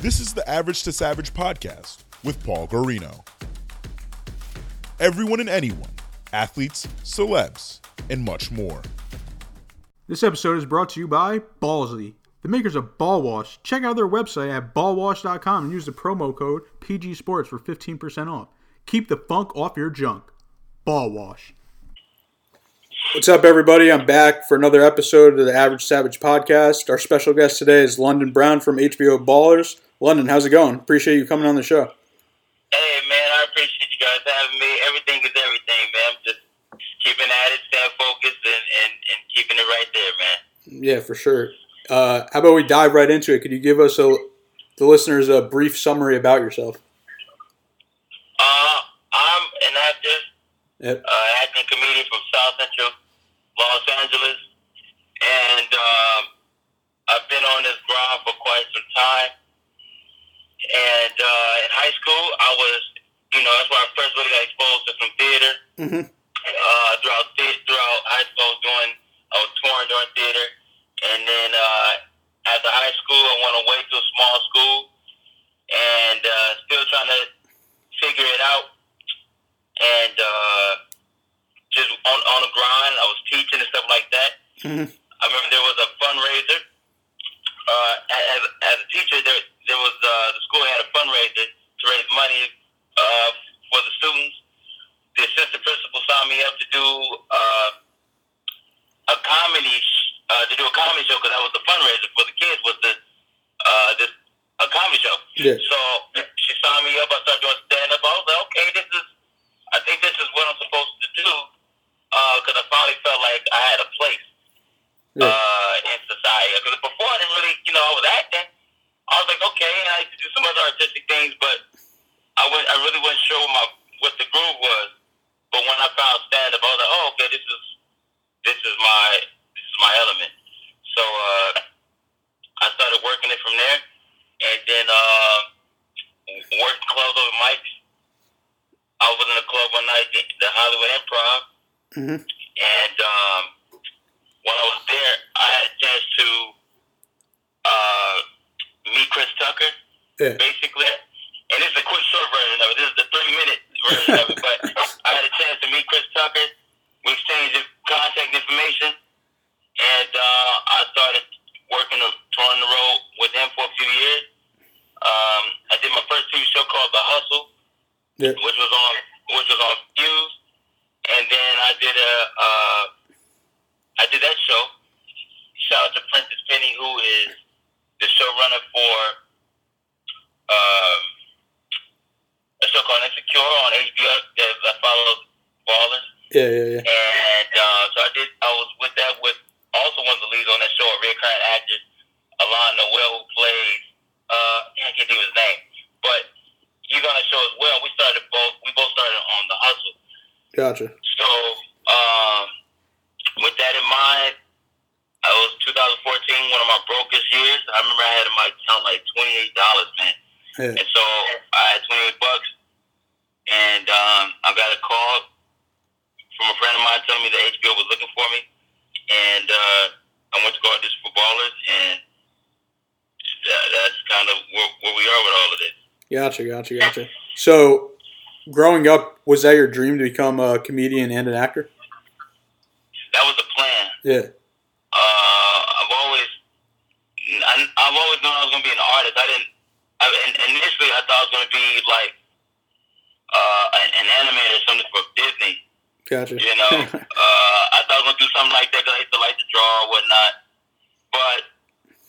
This is the Average to Savage podcast with Paul Guarino. Everyone and anyone, athletes, celebs, and much more. This episode is brought to you by Ballsy, the makers of Ball Wash. Check out their website at ballwash.com and use the promo code PG Sports for 15% off. Keep the funk off your junk. Ball Wash. What's up, everybody? I'm back for another episode of the Average Savage podcast. Our special guest today is London Brown from HBO Ballers. London, how's it going? Appreciate you coming on the show. Hey, man, I appreciate you guys having me. Everything is everything, man. I'm just keeping at it, staying focused, and, and, and keeping it right there, man. Yeah, for sure. Uh, how about we dive right into it? Could you give us a, the listeners a brief summary about yourself? Uh, I'm an actor, Yep. uh, acting comedian from South Central Los Angeles, and um, I've been on this grind for quite some time. And uh, in high school, I was, you know, that's where I first really got exposed to some theater. Mm-hmm. uh, throughout the- throughout high school, I was doing I was touring during theater, and then uh, after high school, I went away to a small school, and uh, still trying to figure it out, and uh, on on the grind. I was teaching and stuff like that. Mhm. I remember there was a fundraiser. Uh, as, as a teacher, there there was uh, the school had a fundraiser to raise money uh, for the students the assistant principal signed me up to do uh, a comedy uh, to do a comedy show because that was the fundraiser for the kids was the uh, this a comedy show. Yeah. So she signed me up. I started versus 2014, one of my brokest years. I remember I had in my account like twenty eight dollars, man. Yeah. And so I had 28 bucks, and um, I got a call from a friend of mine telling me that HBO was looking for me, and uh, I went to go audition for Ballers, and that, that's kind of where, where we are with all of this. Gotcha, gotcha, gotcha. So, growing up, was that your dream to become a comedian and an actor? That was the plan. Yeah. Uh, I've always, I, I've always known I was gonna be an artist. I didn't. I, initially, I thought I was gonna be like uh, an, an animator or something for Disney. Gotcha. You know, uh, I thought I was gonna do something like that because I used to like to draw or whatnot. But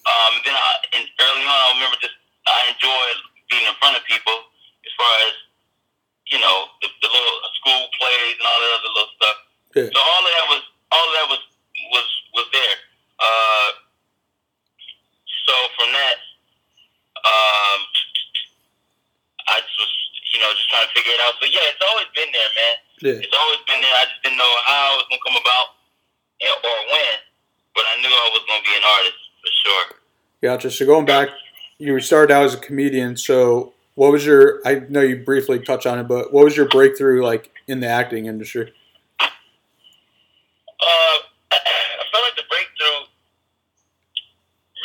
um, then I, and early on, I remember just I enjoyed being in front of people as far as you know the, the little school plays and all that other little stuff. Yeah. So all of that was all of that was was was there. Uh, so from that, um, I just was you know just trying to figure it out. So yeah, it's always been there, man. Yeah. It's always been there. I just didn't know how it was gonna come about and, or when, but I knew I was gonna be an artist for sure. Gotcha. So going back, you started out as a comedian. So what was your? I know you briefly touched on it, but what was your breakthrough like in the acting industry? Uh, I felt like the breakthrough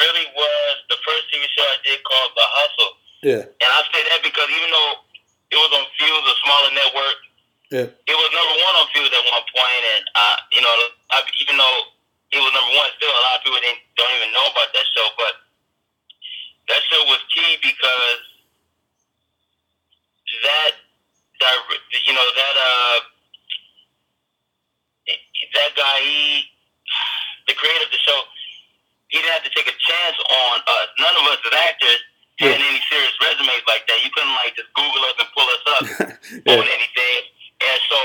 really was the first TV show I did called The a hustle. Yeah. And I say that because even though it was on Fuse, a smaller network, Yeah. it was number one on Fuse at one point, and uh, you know, I, even though it was number one, still a lot of people didn't, don't even know about that show. But that show was key because that, that you know, that uh, that guy, he, the creator of the show, he didn't have to take a chance on us. None of us as actors had Yeah. any serious resumes like that. You couldn't like just Google us and pull us up Yeah. on anything. And so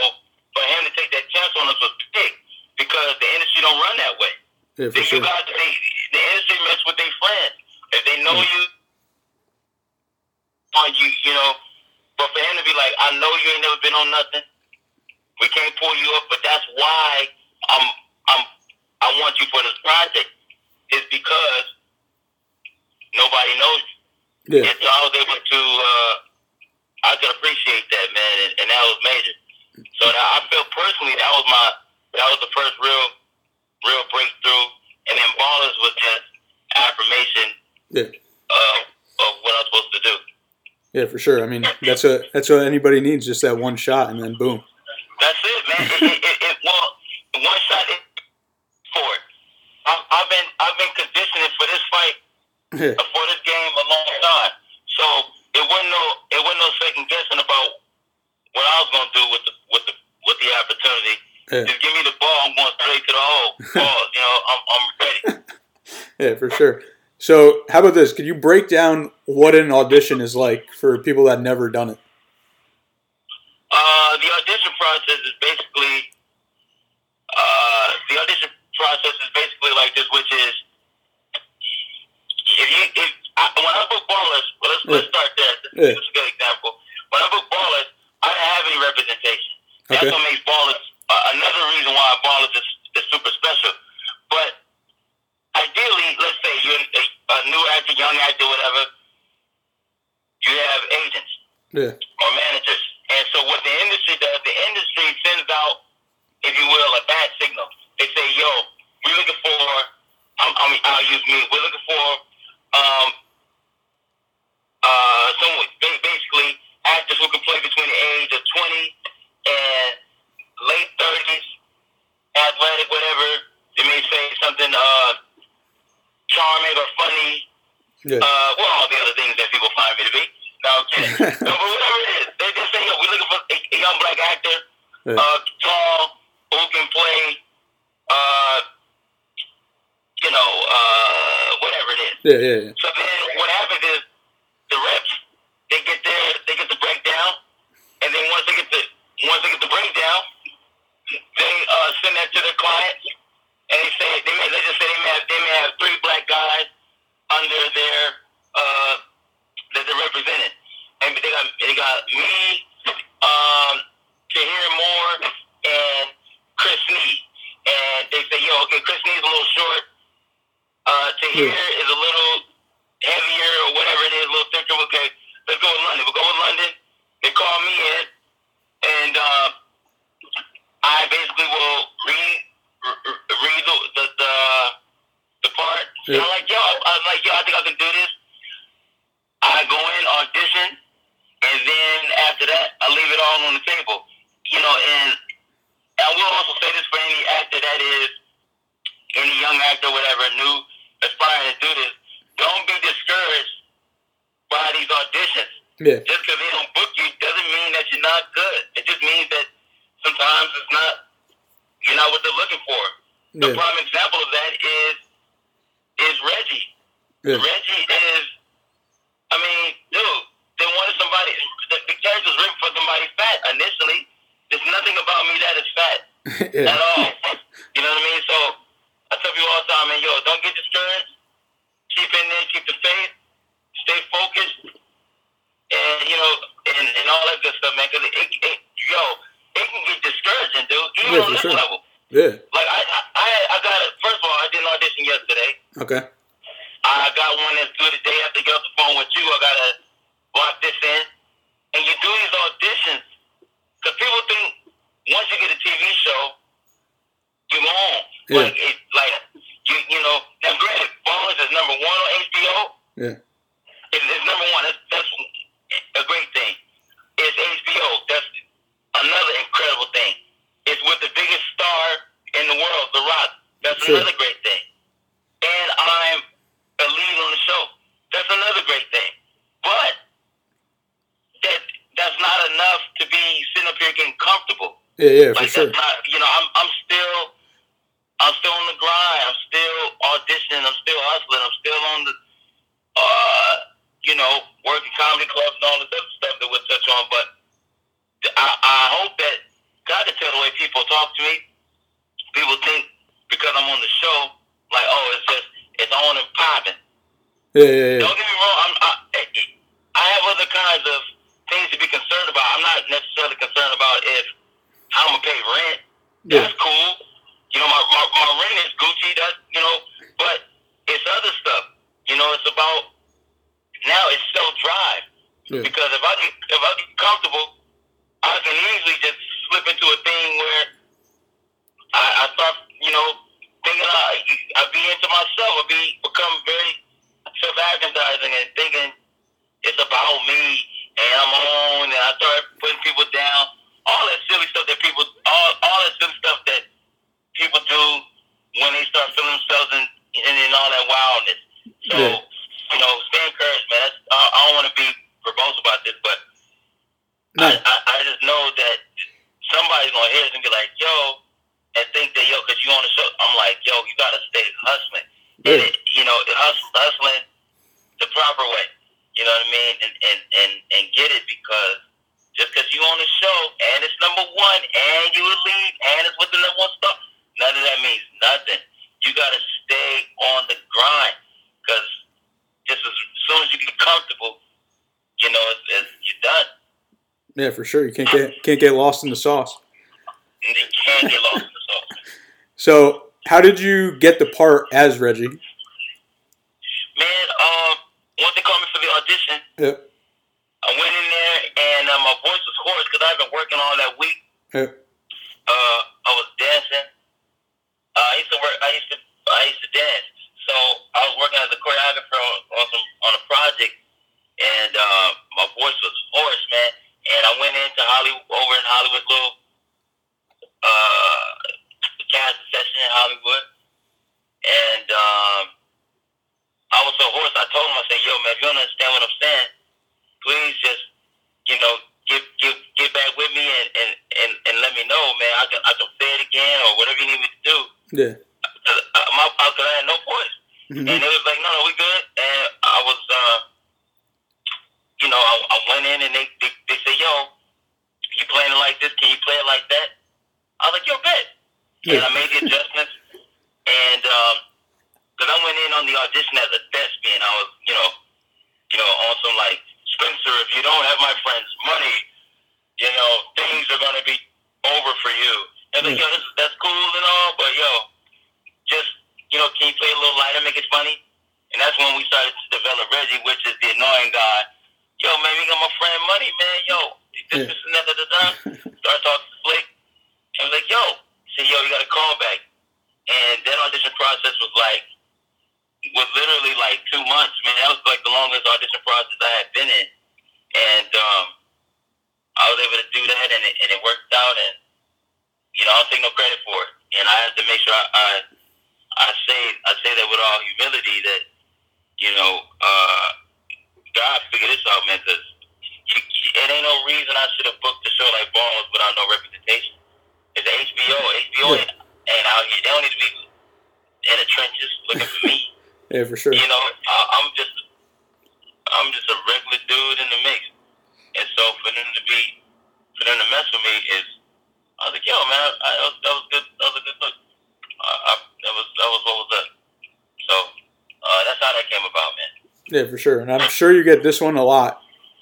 for him to take that chance on us was big because the industry don't run that way. Yeah, for sure. you got, they, the industry mess with their friends. If they know mm. you, on you, you know. But for him to be like, I know you ain't never been on nothing. We can't pull you up, but that's why I'm, I'm, I want you for this project. Is because nobody knows you. Yeah. And so I was able to, uh, I could appreciate that, man, and, and that was major. So that, I feel personally that was my, that was the first real, real breakthrough. And then Ballers was just affirmation Yeah. of, of what I'm supposed to do. Yeah, for sure. I mean, that's a that's what anybody needs, just that one shot, and then boom. That's it, man. it, it, it, it, well, one shot for it. I've, I've been, I've been conditioning for this fight Yeah. for this game a long time. So it wasn't no it wasn't no second guessing about what I was gonna do with the with the with the opportunity. Yeah. Just give me the ball, I'm going straight to the hole. Ball, you know, I'm I'm ready. Yeah, for sure. So, how about this? Could you break down what an audition is like for people that never done it? Uh, the audition process is basically uh, the audition process is basically like this, which is if you if I, when I book ballers, well, let's let's start there. This, Yeah. this is a good example. When I book ballers, I didn't have any representation. That's Okay. what makes ballers uh, another reason why ballers is, is super special. But ideally, let's say you're a, a new actor, young actor, whatever. You have agents Yeah. or managers. And so what the industry does, the industry sends out, if you will, a bad signal. They say, yo, we're looking for, I'm, I mean, I'll use me, we're looking for, um, uh, someone, ba- basically, actors who can play between the age of 20 and late 30s, athletic, whatever. They may say something, uh, charming or funny, Yeah. uh, well, all the other things that people find me to be. No, I'm kidding. but whatever it is, they just say, yo, we're looking for a, a young black actor, Yeah. uh, tall, who can play, uh, you know, uh, whatever it is. Yeah, yeah, yeah. So then what happens is the reps, they get their, they get the breakdown, and then once they get the, once they get the breakdown, they uh, send that to their clients, and they say they may, they just say they may have, they may have three black guys under their uh, that they're represented, and they got they got me, um, Tahir Moore, and Chris Sneed, and they say, yo, okay, Chris Sneed's a little short, uh, Tahir is a little heavier or whatever it is, a little thicker. Okay, let's go with London. We'll go with London. They call me in, and uh, I basically will read r- r- read the the the, the part. And Yeah. I'm like, yo, I was like, yo, I think I can do this. I go in, audition, and then after that, I leave it all on the table. You know, and I will also say this for any actor that is any young actor, whatever, new aspiring to do this, don't be discouraged by these auditions. Yeah. Just because they don't book you doesn't mean that you're not good. It just means that sometimes it's not you're not what they're looking for. The prime example of that is is Reggie. Yeah. Reggie is, I mean, dude, they wanted somebody. The, the character's written for somebody fat initially. There's nothing about me that is fat yeah. at all. You know what I mean? So I tell people all the time, man, yo, don't get discouraged. Keep in there, keep the faith, stay focused, and you know, and, and all that good stuff, man. Cause it, it, it, yo, it can get discouraging, dude. Even Yeah, on this sure. level. Yeah. Like I, I, I, got it. First of all, I did an audition yesterday. Okay. I got one that's good today after I get off the phone with you. I gotta lock this in. And you do these auditions because people think once you get a TV show, you go on. Yeah. Like, it, like you, you know, now granted, Bones is number one on HBO. Yeah. It, it's number one. That's, that's a great thing. It's HBO. That's another incredible thing. It's with the biggest star in the world, The Rock. That's sure. another great thing. And I'm a lead on the show. That's another great thing. But that that's not enough to be sitting up here getting comfortable. Yeah, yeah, like, for sure. Not, you know, I'm, I'm I'm still on the grind. I'm still auditioning. I'm still hustling. I'm still on the uh you know, working comedy clubs and all this other stuff that we'll touch on. But I, I hope that God can tell the way people talk to me. People think because I'm on the show, like, oh, it's just it's on and popping. Yeah, yeah, yeah. Don't get me wrong. I'm, I, I have other kinds of things to be concerned about. I'm not necessarily concerned about if how I'm gonna pay rent. Yeah. That's cool. You know, my, my my rent is Gucci. That's you know, but it's other stuff. You know, it's about now it's self drive. Yeah. Because if I if I get comfortable, I can easily just slip into a thing where I, I start, you know, thinking I I be into myself. I be become very self aggrandizing and thinking it's about me and I'm on and I start putting people down. All that silly stuff that people all all that silly stuff that people do when they start feeling themselves in in, in all that wildness. So Yeah. you know, stay encouraged, man. That's, I, I don't want to be verbose about this, but No. I, I, I just know that somebody's gonna hear this and be like, "Yo," and think that yo, because you on the show. I'm like, "Yo, you gotta stay hustling." And Yeah. it, you know, hus- hustling the proper way. You know what I mean? And and and, and get it because just because you on the show and it's number one and you a lead and it's with the number one stuff, none of that means nothing. You gotta stay on the grind because just as soon as you get comfortable, you know, it's, it's, you're done. Yeah, for sure. You can't get can't get lost in the sauce. They can't get lost in the sauce. So, how did you get the part as Reggie? Man, um, once they called me for the audition, Yep. I went in there and uh, my voice was hoarse because I've been working all that week. Yep. Uh, I was dancing. Uh, I used to work. I used to. I used to dance. So I was working as a choreographer on, on some on a project, and uh, my voice was hoarse, man. And I went into Hollywood over in Hollywood, little uh, casting session in Hollywood, and um, I was so hoarse. I told him, I said, "Yo, man, if you don't understand what I'm saying, please just, you know, get get get back with me and and, and, and let me know, man. I can I say it again or whatever you need me to do. Yeah. I, my, I, cause I had no voice, Mhm. and it was like, no, no, we good. And I was, uh, you know, I, I went in and they, they they said, yo, you playing it like this? Can you play it like that? I was like, yo, bet. And Yeah. I made the adjustments, and um, cause I went in on the audition as a thespian. I was, you know, you know, on some like Spencer. If you don't have my friend's money, you know, things are gonna be over for you. And like, yo, this, that's cool and all, but yo, just you know, can you play a little lighter, make it funny? And that's when we started to develop Reggie, which is the annoying guy. Yo, man, we got my friend money, man. Yo, this, Yeah. this, and that, da, da, da. Start talking to Slick. And was like, yo, he said, yo, you got a call back. And that audition process was like, was literally like two months, man. That was like the longest audition process I had been in. And um, I was able to do that, and it, and it worked out. And you know, I don't take no credit for it. And I have to make sure I, I, I say, I say that with all humility that, you know, uh, God figured this out, man. Because it ain't no reason I should have booked a show like Ballers without no representation. It's HBO. HBO ain't, ain't out here. They don't need to be in the trenches looking for me. Yeah, for sure. You know, I, I'm just, I'm just a regular dude in the mix, and so for them to be, for them to mess with me is, I was like, yo, man, I, I, that, was, that was good. That was a good look. I, I, that was that was what was up. So uh, that's how that came about, man. Yeah, for sure. And I'm sure you get this one a lot.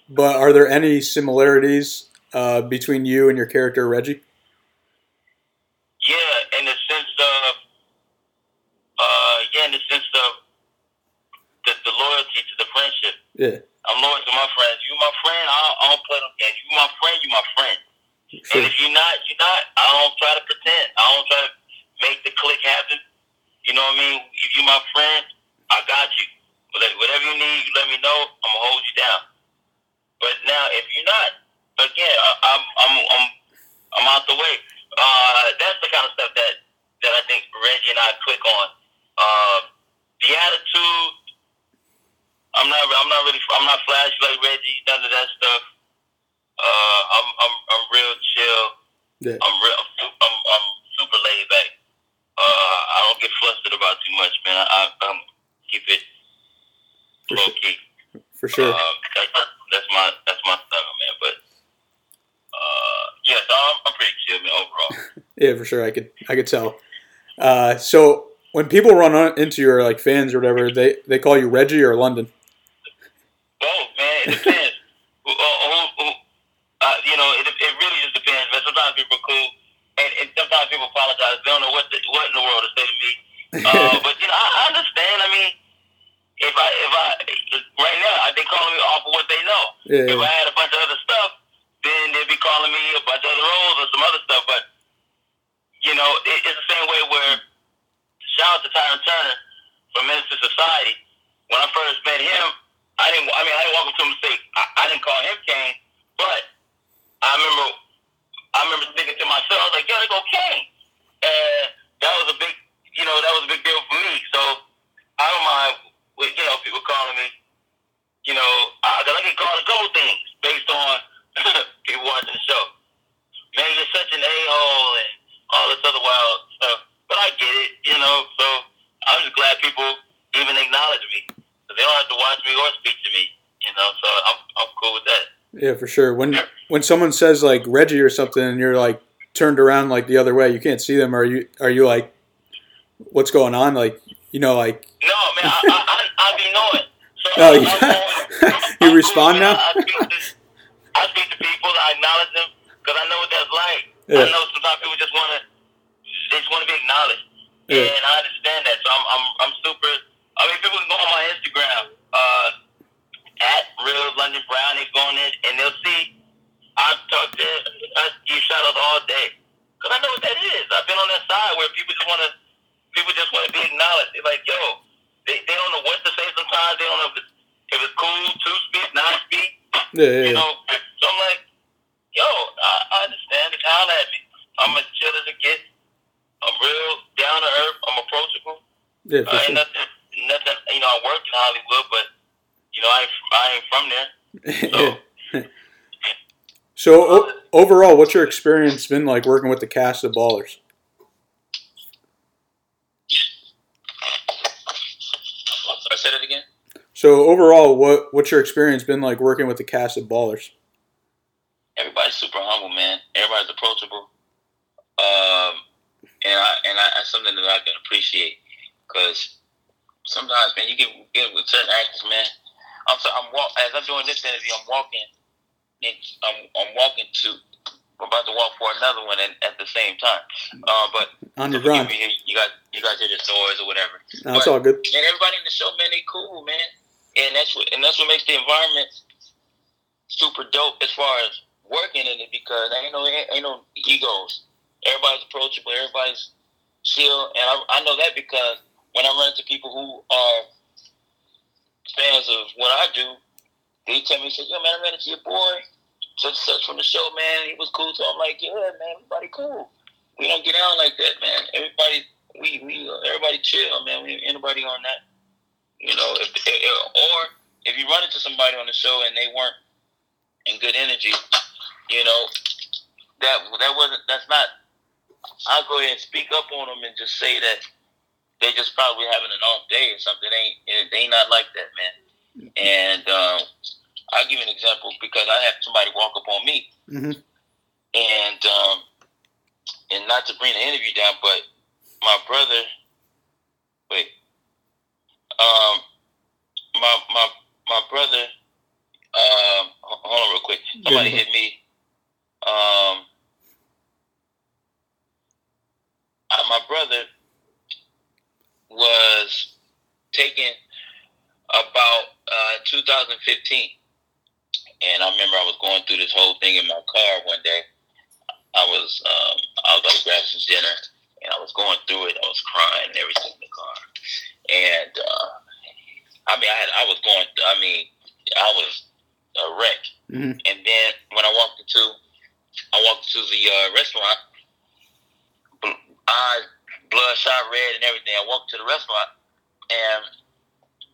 But are there any similarities uh, between you and your character Reggie? Yeah, in the sense of, uh, yeah, in the sense of the, the loyalty to the friendship. Yeah, I'm loyal to my friends. You my friend, I don't, I don't play them games. You my friend, you my friend. And if you're not, you're not. I don't try to pretend. I don't try to make the click happen. You know what I mean? If you my friend, I got you. Whatever whatever you need, you let me know. I'm gonna hold you down. But now, if you're not, again, I, I'm I'm I'm I'm out the way. Uh, that's the kind of stuff that that I think Reggie and I click on. Um, the attitude. I'm not. I'm not really. I'm not flashy like Reggie. None of that stuff. Uh, I'm. I'm. I'm real chill. Yeah. I'm real. I'm, I'm, I'm super laid back. Uh, I don't get flustered about too much, man. I, I'm keep it For low sure. key. For sure. Uh, that's, that's my that's my style, man. But uh, yes, I'm, I'm pretty chill, man. Overall. Yeah, for sure. I could I could tell. Uh, so when people run on- into your like fans or whatever, they they call you Reggie or London. Both, man. It depends. who, uh, who, who, uh, you know, it, it really just depends. Man. Sometimes people are cool, and, and sometimes people apologize. They don't know what the, what in the world to say to me. Uh, but you know, I, I understand. I mean, if I if I right now they calling me off of what they know. Yeah. If I had a bunch of other stuff, then they'd be calling me a bunch of other roles or some other stuff. But you know, it, it's the same way where shout out to Tyrin Turner from Menace II Society. When I first met him, I didn't. I mean, I didn't walk up to him and say I, I didn't call him Caine, but I remember. I remember thinking to myself, I was like, "Yo, they go Caine," and that was a big, you know, that was a big deal for me. So I don't mind, with, you know, people calling me, you know, because I get called a couple things based on people watching the show. Man, you're such an a hole and all this other wild stuff. But I get it, you know. So I'm just glad people even acknowledge me. So they don't have to watch me or speak to me, you know. So I'm I'm cool with that. Yeah, for sure. When when someone says like Reggie or something, and you're like turned around like the other way, you can't see them. Are you are you like, what's going on? Like you know, like No, man, I I, I, I be knowing. So Oh, I'm- you- I'm- respond now? I, I speak to I speak to people. I acknowledge them because I know what that's like. Yeah. I know sometimes people just want to they just want to be acknowledged, Yeah. and I understand that. So I'm I'm I'm super. I mean, people can go on my Instagram uh, at real London Brown. They go on it and they'll see. I've talked to I give shout outs all day because I know what that is. I've been on that side where people just want to people just want to be acknowledged. They're like, yo, they, they don't know what to say sometimes. They don't know if it's, if it's cool to speak, not speak. yeah, yeah, You know, so I'm like, yo, I, I understand. Just holler at me. I'm as chill as it gets. I'm real down to earth. I'm approachable. yeah for I ain't sure. nothing, nothing. You know, I work in Hollywood, but you know, I ain't, I ain't from there. So so o- overall, what's your experience been like working with the cast of Ballers? I said it again. So overall, what what's your experience been like working with the cast of Ballers? everybody's super humble, man. Everybody's approachable, um, and I and I, that's something that I can appreciate because sometimes, man, you get get with certain actors, man. I'm so I'm walk as I'm doing this interview, I'm walking, and I'm I'm walking to. I'm about to walk for another one and, at the same time, uh, but On forgive grind. me, you guys, you guys hear this noise or whatever. No, it's all good. and everybody in the show, man, they cool, man. And that's what and that's what makes the environment super dope as far as working in it because ain't no ain't no egos. Everybody's approachable. Everybody's chill, and I, I know that because when I run into people who are fans of what I do, they tell me, "Say, yo, man, I ran into your boy, such such from the show, man. He was cool." So I'm like, "Yeah, man, everybody cool. We don't get down like that, man. Everybody, we we everybody chill, man. We anybody on that." You know, if, or if you run into somebody on the show and they weren't in good energy, you know, that that wasn't that's not. I'll go ahead and speak up on them and just say that they just probably having an off day or something. They ain't ain't not like that, man. And um, I'll give you an example because I had somebody walk up on me hmm and um, and not to bring the interview down, but my brother, wait, um, my my my brother, um, hold on real quick. Somebody Yeah. hit me. Um, uh, my brother was taken about uh, 2015. And I remember I was going through this whole thing in my car one day. I was um, I was about to grab some dinner, and I was going through it. I was crying and everything in the car. And uh, I mean, I had I was going. I mean, I was a wreck. hmm And then when I walked into, I walked to the uh, restaurant. I bloodshot red and everything. I walked to the restaurant, and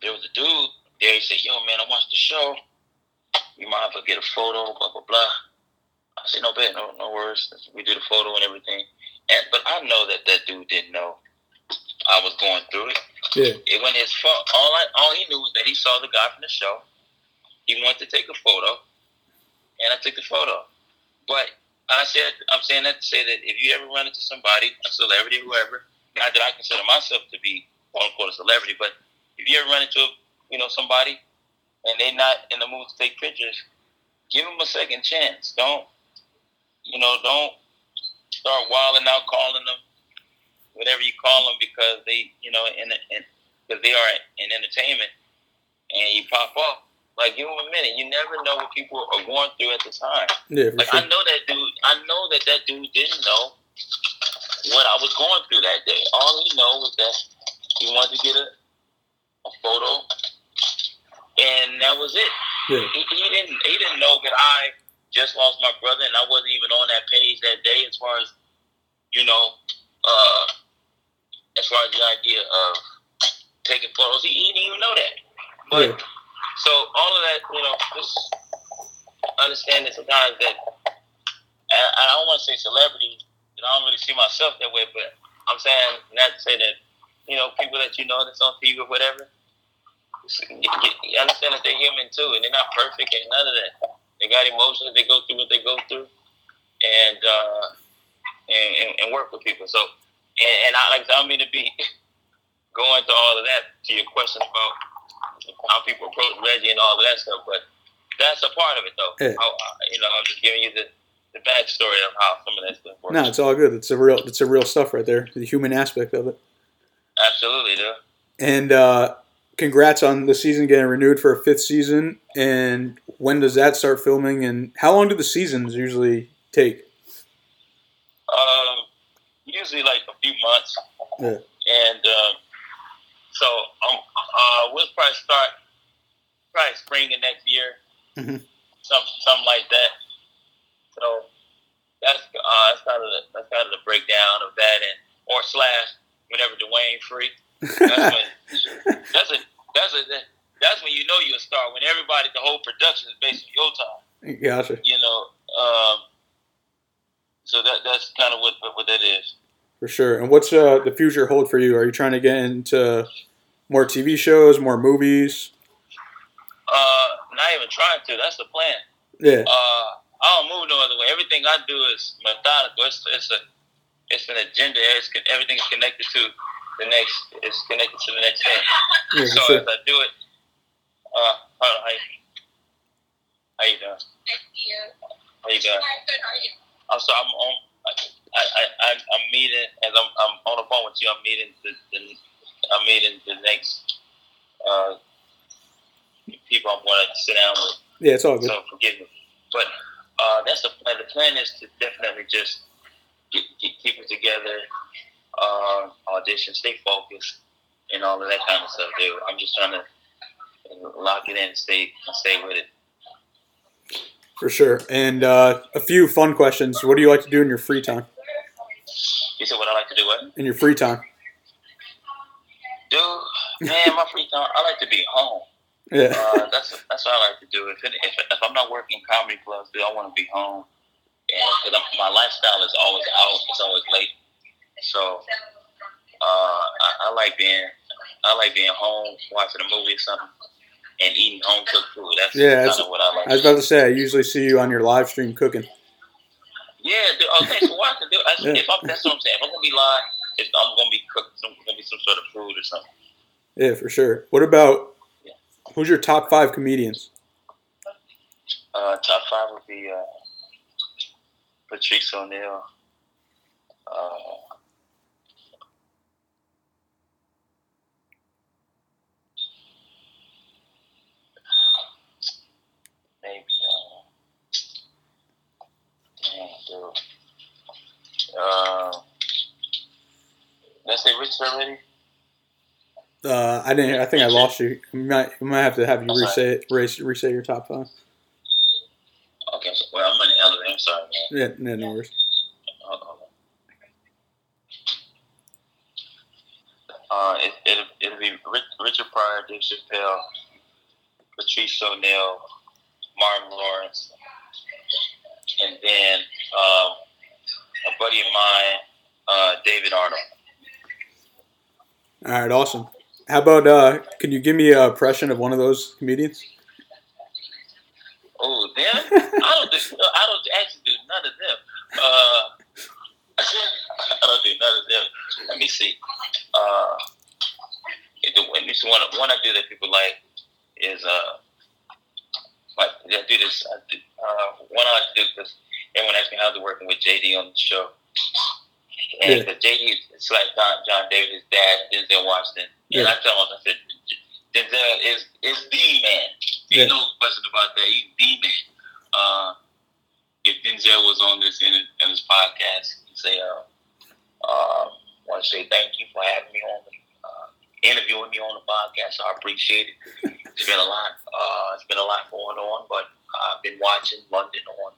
there was a dude there. He said, "Yo, man, I watched the show. You mind if I get a photo? Blah blah blah." I said, "No bet, no no worries. We did a photo and everything." And but I know that that dude didn't know I was going through it. Yeah. It wasn't his fault. All I, all he knew was that he saw the guy from the show. He wanted to take a photo, and I took the photo. But I said, I'm saying that to say that if you ever run into somebody, a celebrity, whoever, not that I consider myself to be quote unquote a celebrity, but if you ever run into a, you know somebody and they're not in the mood to take pictures, give them a second chance. Don't you know? Don't start wilding out, calling them whatever you call them because they, you know, in because they are in entertainment, and you pop off. Like give them a minute. You never know what people are going through at the time. Yeah, Like sure. I know that dude. I know that that dude didn't know what I was going through that day. All he know was that he wanted to get a, a photo, and that was it. Yeah. He, he didn't. He didn't know that I just lost my brother, and I wasn't even on that page that day. As far as you know, uh, as far as the idea of taking photos, he, he didn't even know that. But Yeah. so all of that, you know, just understand that sometimes that and I don't want to say celebrity, and I don't really see myself that way, but I'm saying not to say that you know people that you know that's on TV or whatever. You, understand that they're human too, and they're not perfect and none of that. They got emotions. They go through what they go through, and uh, and, and, and work with people. So, and, and I like I don't mean to be going to all of that to your question about how people approach Reggie and all of that stuff, but that's a part of it though. Yeah. How, uh, you know, I'm just giving you the the backstory of how some of that stuff works. No, it's all good. It's a real, it's a real stuff right there. The human aspect of it. Absolutely, dude. And uh, congrats on the season getting renewed for a fifth season. And when does that start filming? And how long do the seasons usually take? Um, usually like a few months, Yeah. and um, so um, uh, we'll probably start probably spring of next year, Mhm. some something like that. So that's uh, that's kind of the that's kind of the breakdown of that, and or slash whenever Dwayne free. That's when that's a that's a that's when you know you're a star when everybody the whole production is based on your time. gotcha. You know. Um, so that that's kind of what what that is. For sure. And what's uh, the future hold for you? Are you trying to get into more TV shows, more movies? Uh, not even trying to. That's the plan. Yeah. Uh, I don't move no other way. Everything I do is methodical. It's, it's a it's an agenda. It's everything is connected to the next. It's connected to the next thing. Yeah, so sure. as I do it, uh, how you, how you doing? How you doing? I'm sorry. I'm on. I, I, I'm meeting as I'm, I'm on the phone with you. I'm meeting the, the I'm meeting the next uh, people I'm going to sit down with. Yeah, it's all good. So forgive me. But uh, that's the plan. The plan is to definitely just keep, keep, keep it together, uh, audition, stay focused, and all of that kind of stuff, dude. I'm just trying to lock it in and stay, and stay with it. For sure. And uh, a few fun questions. What do you like to do in your free time? You said what I like to do, what? In your free time? Dude, man, my free time, I like to be home. Yeah. Uh, that's that's what I like to do. If, it, if, if I'm not working comedy clubs, dude, I want to be home. And because my lifestyle is always out, it's always late. So uh, I, I like being I like being home, watching a movie or something, and eating home cooked food. That's Yeah, that's- what I like. I was about to say, I usually see you on your live stream cooking. yeah, dude, oh, thanks for watching. Dude. I, Yeah. If I'm, that's what I'm saying. If I'm gonna be live, it's, I'm gonna be cooking. Some, gonna be some sort of food or something. Yeah, for sure. What about who's your top five comedians? Uh, top five would be uh, Patrice O'Neal. Uh, maybe. Uh, damn. Uh, let's say Richard Pryor. Uh, I didn't. I think I lost you. I might, I might have to have you I'm reset it, reset your top five. Okay, so, well, I'm in the elevator. I'm sorry, man. Yeah, no, no worries. Hold on. Uh, it, it'll, it'll be Richard Pryor, Dave Chappelle, Patrice O'Neal, Martin Lawrence, and then um, a buddy of mine, uh, David Arnold. All right, awesome. How about uh, can you give me a impression of one of those comedians? Oh, them? I don't do. I don't actually do none of them. Uh, I don't do none of them. Let me see. Uh, the let me see one. One I do that people like is uh, like I do this. I do, uh, one I do because everyone asks me how's it working with JD on the show. And yeah. JD is like John, John David's dad, Denzel Washington. And I tell him, I said, Denzel is is the man. Yeah. no question about that. He's the man. Uh, if Denzel was on this in, in this podcast, he'd say, uh, uh, I want to say thank you for having me on the, uh, interviewing me on the podcast. I appreciate it. It's been a lot. Uh, it's been a lot going on, but I've been watching London on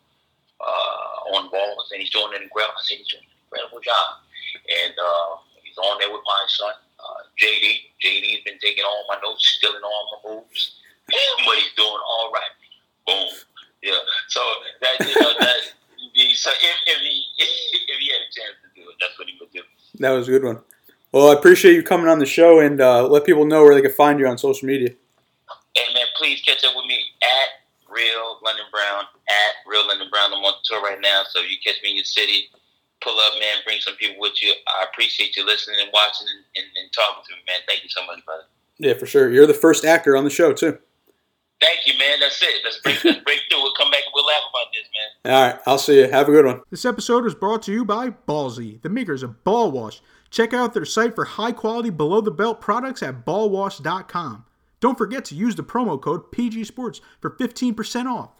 uh, on Ballers, and he's doing an incredible. I think he's doing an incredible job, and uh, he's on there with my son uh, JD. JD's been taking all my notes, stealing all my moves, but he's doing all right. Boom. Yeah. So that you know that. So if, if he if he had a chance to do it, that's what he would do. That was a good one. Well, I appreciate you coming on the show and uh, let people know where they can find you on social media. Hey man, please catch up with me at Real London Brown at Real London Brown. I'm on tour right now, so you catch me in your city pull up, man. Bring some people with you. I appreciate you listening and watching and, and, and talking to me, man. Thank you so much, brother. Yeah, for sure. You're the first actor on the show too. Thank you, man. That's it. Let's break, let's break through. We'll come back and we'll laugh about this, man. All right. I'll see you. Have a good one. This episode is brought to you by Ballsy, the makers of Ball Wash. Check out their site for high quality below the belt products at ballwash.com. Don't forget to use the promo code PG Sports for 15% off.